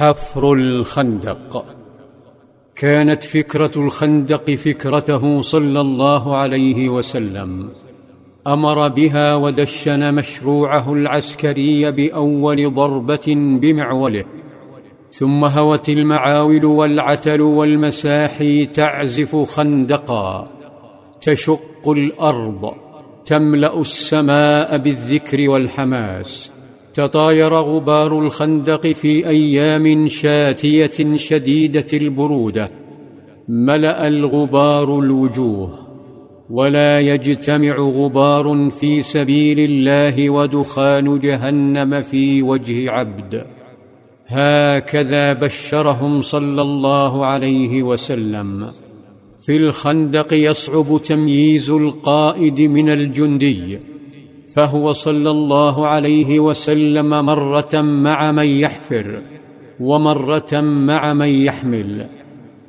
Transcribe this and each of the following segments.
حفر الخندق. كانت فكرة الخندق فكرته صلى الله عليه وسلم. أمر بها ودشن مشروعه العسكري بأول ضربة بمعوله. ثم هوت المعاول والعتل والمساحي تعزف خندقا. تشق الأرض تملأ السماء بالذكر والحماس. تطاير غبار الخندق في أيام شاتية شديدة البرودة. ملأ الغبار الوجوه ولا يجتمع غبار في سبيل الله ودخان جهنم في وجه عبد. هكذا بشرهم صلى الله عليه وسلم. في الخندق يصعب تمييز القائد من الجندي. فهو صلى الله عليه وسلم مرة مع من يحفر ومرة مع من يحمل.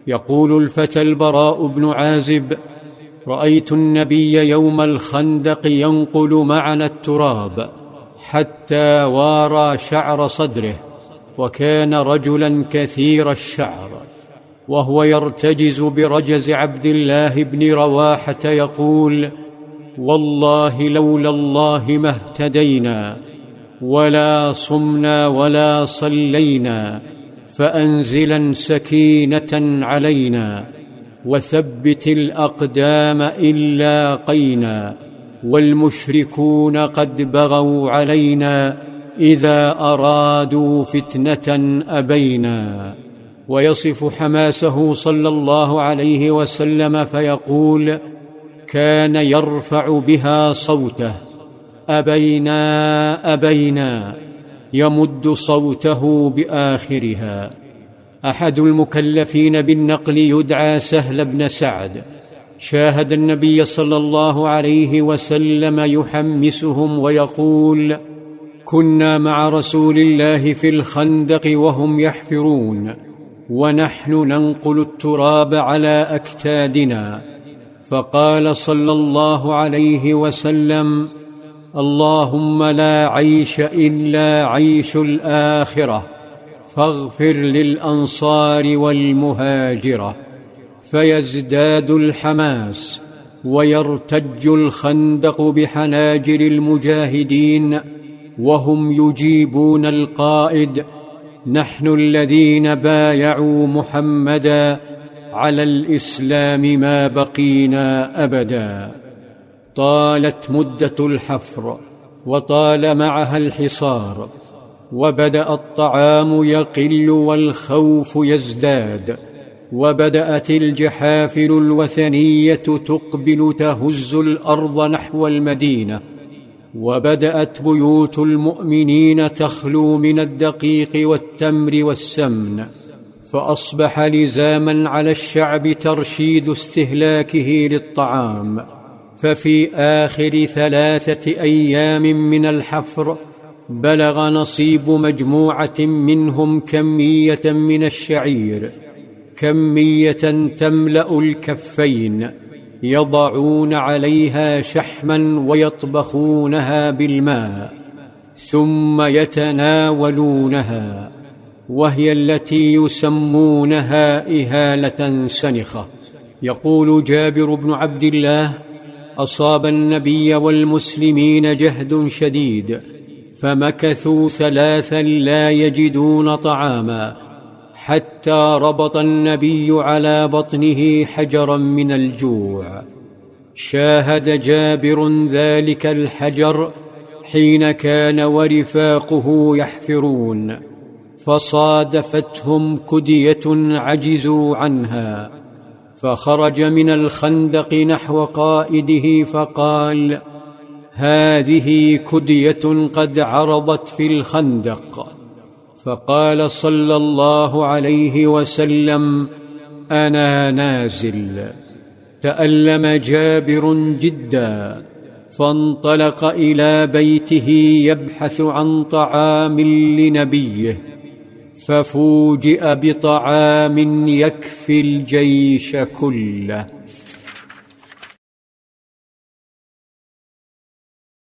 يقول الفتى البراء بن عازب رأيت النبي يوم الخندق ينقل معنا التراب حتى وارى شعر صدره وكان رجلا كثير الشعر وهو يرتجز برجز عبد الله بن رواحة يقول والله لولا الله ما اهتدينا ولا صمنا ولا صلينا فأنزلا سكينة علينا وثبت الأقدام ان لاقينا والمشركون قد بغوا علينا إذا أرادوا فتنة أبينا. ويصف حماسه صلى الله عليه وسلم فيقول كان يرفع بها صوته. أبينا أبينا يمد صوته بآخرها. أحد المكلفين بالنقل يدعى سهل بن سعد. شاهد النبي صلى الله عليه وسلم يحمسهم ويقول كنا مع رسول الله في الخندق وهم يحفرون. ونحن ننقل التراب على أكتادنا. فقال صلى الله عليه وسلم اللهم لا عيش إلا عيش الآخرة فاغفر للأنصار والمهاجرة فيزداد الحماس ويرتج الخندق بحناجر المجاهدين وهم يجيبون القائد نحن الذين بايعوا محمدا على الإسلام ما بقينا أبدا. طالت مدة الحفر وطال معها الحصار وبدأ الطعام يقل والخوف يزداد وبدأت الجحافل الوثنية تقبل تهز الأرض نحو المدينة وبدأت بيوت المؤمنين تخلو من الدقيق والتمر والسمن. فأصبح لزاما على الشعب ترشيد استهلاكه للطعام. ففي آخر ثلاثة أيام من الحفر بلغ نصيب مجموعة منهم كمية من الشعير كمية تملأ الكفين يضعون عليها شحما ويطبخونها بالماء ثم يتناولونها. وهي التي يسمونها إهالة سنخة. يقول جابر بن عبد الله أصاب النبي والمسلمين جهد شديد فمكثوا ثلاثا لا يجدون طعاما حتى ربط النبي على بطنه حجرا من الجوع. شاهد جابر ذلك الحجر حين كان ورفاقه يحفرون. فصادفتهم كدية عجزوا عنها فخرج من الخندق نحو قائده فقال هذه كدية قد عرضت في الخندق. فقال صلى الله عليه وسلم أنا نازل تألم جابر جدا فانطلق إلى بيته يبحث عن طعام لنبيه ففوجئ بطعام يكفي الجيش كله.